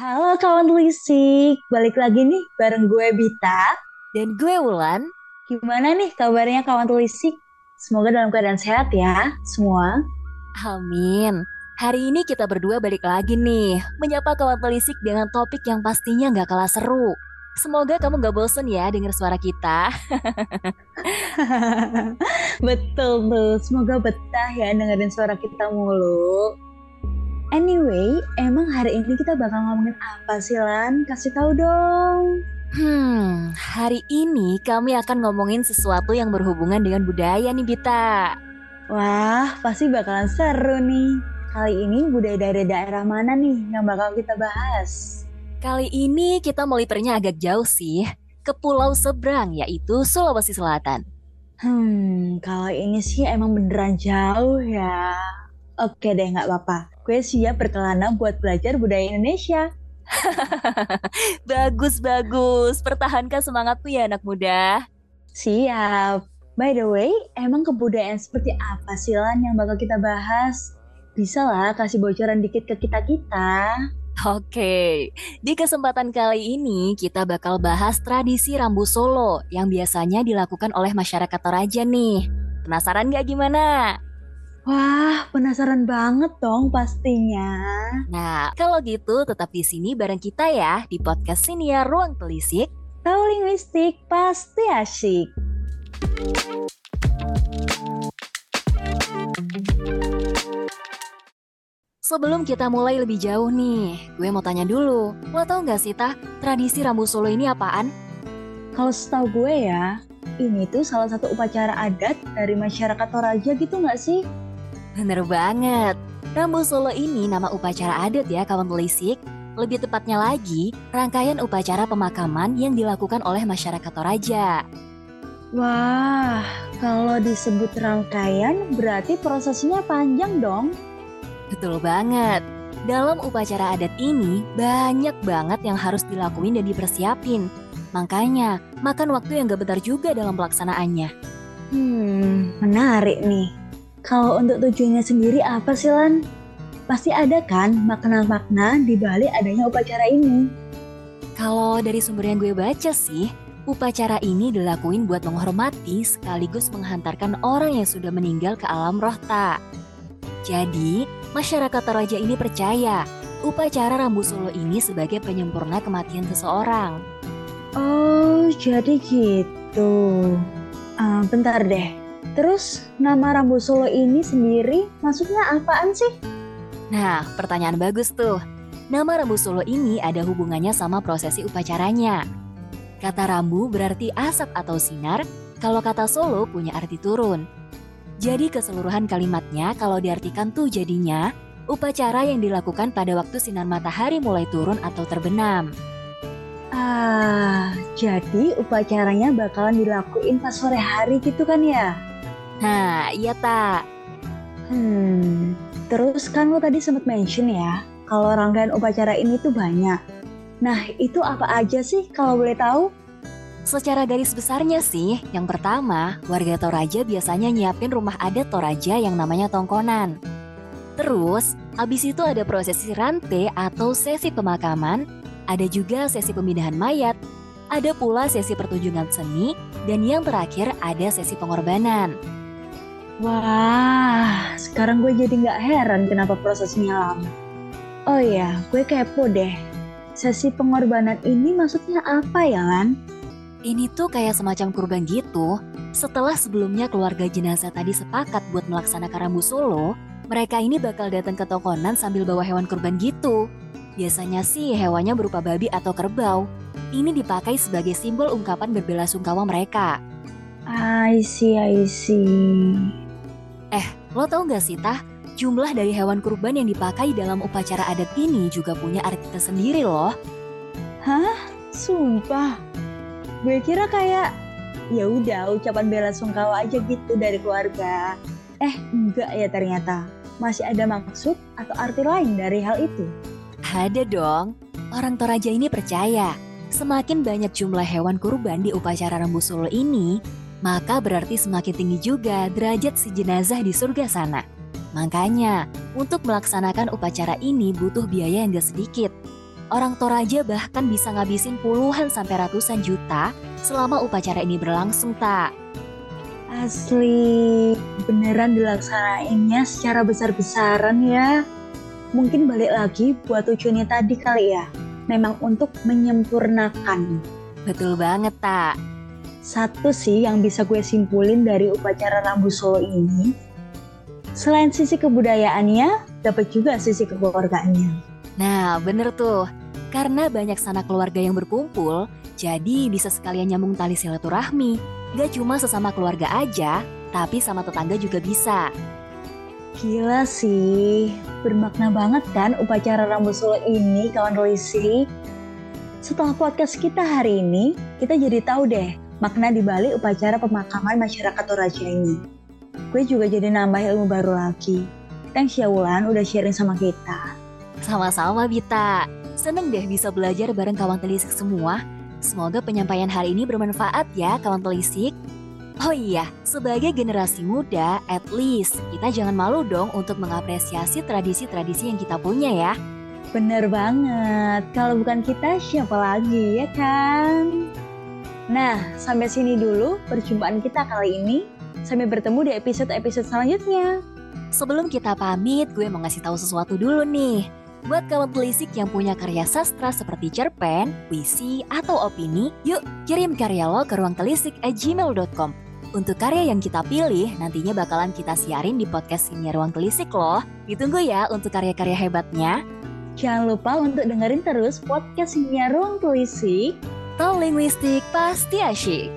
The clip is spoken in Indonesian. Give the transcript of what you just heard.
Halo kawan telisik, balik lagi nih bareng gue Bita. Dan gue Wulan. Gimana nih kabarnya kawan telisik? Semoga dalam keadaan sehat ya semua. Amin. Hari ini kita berdua balik lagi nih, menyapa kawan telisik dengan topik yang pastinya nggak kalah seru. Semoga kamu gak bosen ya dengar suara kita. Betul tuh, semoga betah ya dengerin suara kita mulu. Anyway, emang hari ini kita bakal ngomongin apa sih Lan? Kasih tahu dong. Hmm, hari ini kami akan ngomongin sesuatu yang berhubungan dengan budaya nih Bita. Wah, pasti bakalan seru nih. Kali ini budaya dari daerah mana nih yang bakal kita bahas? Kali ini kita mau lipernya agak jauh sih, ke pulau seberang yaitu Sulawesi Selatan. Hmm, kalau ini sih emang beneran jauh ya. Oke deh, nggak apa-apa. Gue siap berkelana buat belajar budaya Indonesia. bagus, bagus. Pertahankan semangatmu ya anak muda. Siap. By the way, emang kebudayaan seperti apa sih Lan yang bakal kita bahas? Bisa lah kasih bocoran dikit ke kita-kita. Oke, di kesempatan kali ini kita bakal bahas tradisi rambu solo yang biasanya dilakukan oleh masyarakat Toraja nih. Penasaran gak gimana? Wah, penasaran banget dong pastinya. Nah, kalau gitu tetap di sini bareng kita ya di podcast Sinia Ruang Telisik. Tahu linguistik pasti asyik. Sebelum kita mulai lebih jauh nih, gue mau tanya dulu. Lo tau gak sih, Tah, tradisi rambu solo ini apaan? Kalau setahu gue ya, ini tuh salah satu upacara adat dari masyarakat Toraja gitu gak sih? Bener banget. Rambu Solo ini nama upacara adat ya kawan telisik. Lebih tepatnya lagi, rangkaian upacara pemakaman yang dilakukan oleh masyarakat Toraja. Wah, kalau disebut rangkaian berarti prosesnya panjang dong. Betul banget. Dalam upacara adat ini, banyak banget yang harus dilakuin dan dipersiapin. Makanya, makan waktu yang gak bentar juga dalam pelaksanaannya. Hmm, menarik nih. Kalau untuk tujuannya sendiri apa sih Lan? Pasti ada kan makna-makna di balik adanya upacara ini. Kalau dari sumber yang gue baca sih, upacara ini dilakuin buat menghormati sekaligus menghantarkan orang yang sudah meninggal ke alam roh tak. Jadi, masyarakat Toraja ini percaya upacara Rambu Solo ini sebagai penyempurna kematian seseorang. Oh, jadi gitu. Uh, bentar deh, Terus nama Rambu Solo ini sendiri maksudnya apaan sih? Nah, pertanyaan bagus tuh. Nama Rambu Solo ini ada hubungannya sama prosesi upacaranya. Kata rambu berarti asap atau sinar, kalau kata Solo punya arti turun. Jadi keseluruhan kalimatnya kalau diartikan tuh jadinya upacara yang dilakukan pada waktu sinar matahari mulai turun atau terbenam. Ah, jadi upacaranya bakalan dilakuin pas sore hari gitu kan ya? Nah, iya tak. Hmm, terus kan lo tadi sempat mention ya, kalau rangkaian upacara ini tuh banyak. Nah, itu apa aja sih kalau boleh tahu? Secara garis besarnya sih, yang pertama, warga Toraja biasanya nyiapin rumah adat Toraja yang namanya tongkonan. Terus, habis itu ada prosesi rante atau sesi pemakaman, ada juga sesi pemindahan mayat, ada pula sesi pertunjukan seni, dan yang terakhir ada sesi pengorbanan. Wah, sekarang gue jadi nggak heran kenapa prosesnya lama. Oh iya, gue kepo deh. Sesi pengorbanan ini maksudnya apa ya, Lan? Ini tuh kayak semacam kurban gitu. Setelah sebelumnya keluarga jenazah tadi sepakat buat melaksanakan rambu solo, mereka ini bakal datang ke tokonan sambil bawa hewan kurban gitu. Biasanya sih hewannya berupa babi atau kerbau. Ini dipakai sebagai simbol ungkapan berbela sungkawa mereka. I see, I see. Eh, lo tau gak sih Tah? Jumlah dari hewan kurban yang dipakai dalam upacara adat ini juga punya arti tersendiri loh. Hah? Sumpah? Gue kira kayak ya udah ucapan bela sungkawa aja gitu dari keluarga. Eh, enggak ya ternyata. Masih ada maksud atau arti lain dari hal itu? Ada dong. Orang Toraja ini percaya, semakin banyak jumlah hewan kurban di upacara Rambu Solo ini, maka berarti semakin tinggi juga derajat si jenazah di surga sana. Makanya, untuk melaksanakan upacara ini butuh biaya yang gak sedikit. Orang Toraja bahkan bisa ngabisin puluhan sampai ratusan juta selama upacara ini berlangsung, tak? Asli, beneran dilaksanainnya secara besar-besaran ya. Mungkin balik lagi buat tujuannya tadi kali ya. Memang untuk menyempurnakan. Betul banget, tak? Satu sih yang bisa gue simpulin dari upacara Rambu Solo ini, selain sisi kebudayaannya, dapat juga sisi kekeluargaannya. Nah, bener tuh. Karena banyak sanak keluarga yang berkumpul, jadi bisa sekalian nyambung tali silaturahmi. Gak cuma sesama keluarga aja, tapi sama tetangga juga bisa. Gila sih, bermakna banget kan upacara Rambu Solo ini kawan Roisi. Setelah podcast kita hari ini, kita jadi tahu deh makna dibalik upacara pemakaman masyarakat Toraja ini. Gue juga jadi nambah ilmu baru lagi. Thanks ya Wulan udah sharing sama kita. Sama-sama Bita. Seneng deh bisa belajar bareng kawan telisik semua. Semoga penyampaian hari ini bermanfaat ya kawan telisik. Oh iya, sebagai generasi muda, at least kita jangan malu dong untuk mengapresiasi tradisi-tradisi yang kita punya ya. Bener banget, kalau bukan kita siapa lagi ya kan? Nah, sampai sini dulu perjumpaan kita kali ini. Sampai bertemu di episode-episode selanjutnya. Sebelum kita pamit, gue mau ngasih tahu sesuatu dulu nih. Buat kawan pelisik yang punya karya sastra seperti cerpen, puisi, atau opini, yuk kirim karya lo ke ruang telisik at gmail.com. Untuk karya yang kita pilih, nantinya bakalan kita siarin di podcast ini Ruang Telisik loh. Ditunggu ya untuk karya-karya hebatnya. Jangan lupa untuk dengerin terus podcast ini Ruang Telisik. Tol linguistik pasti asyik.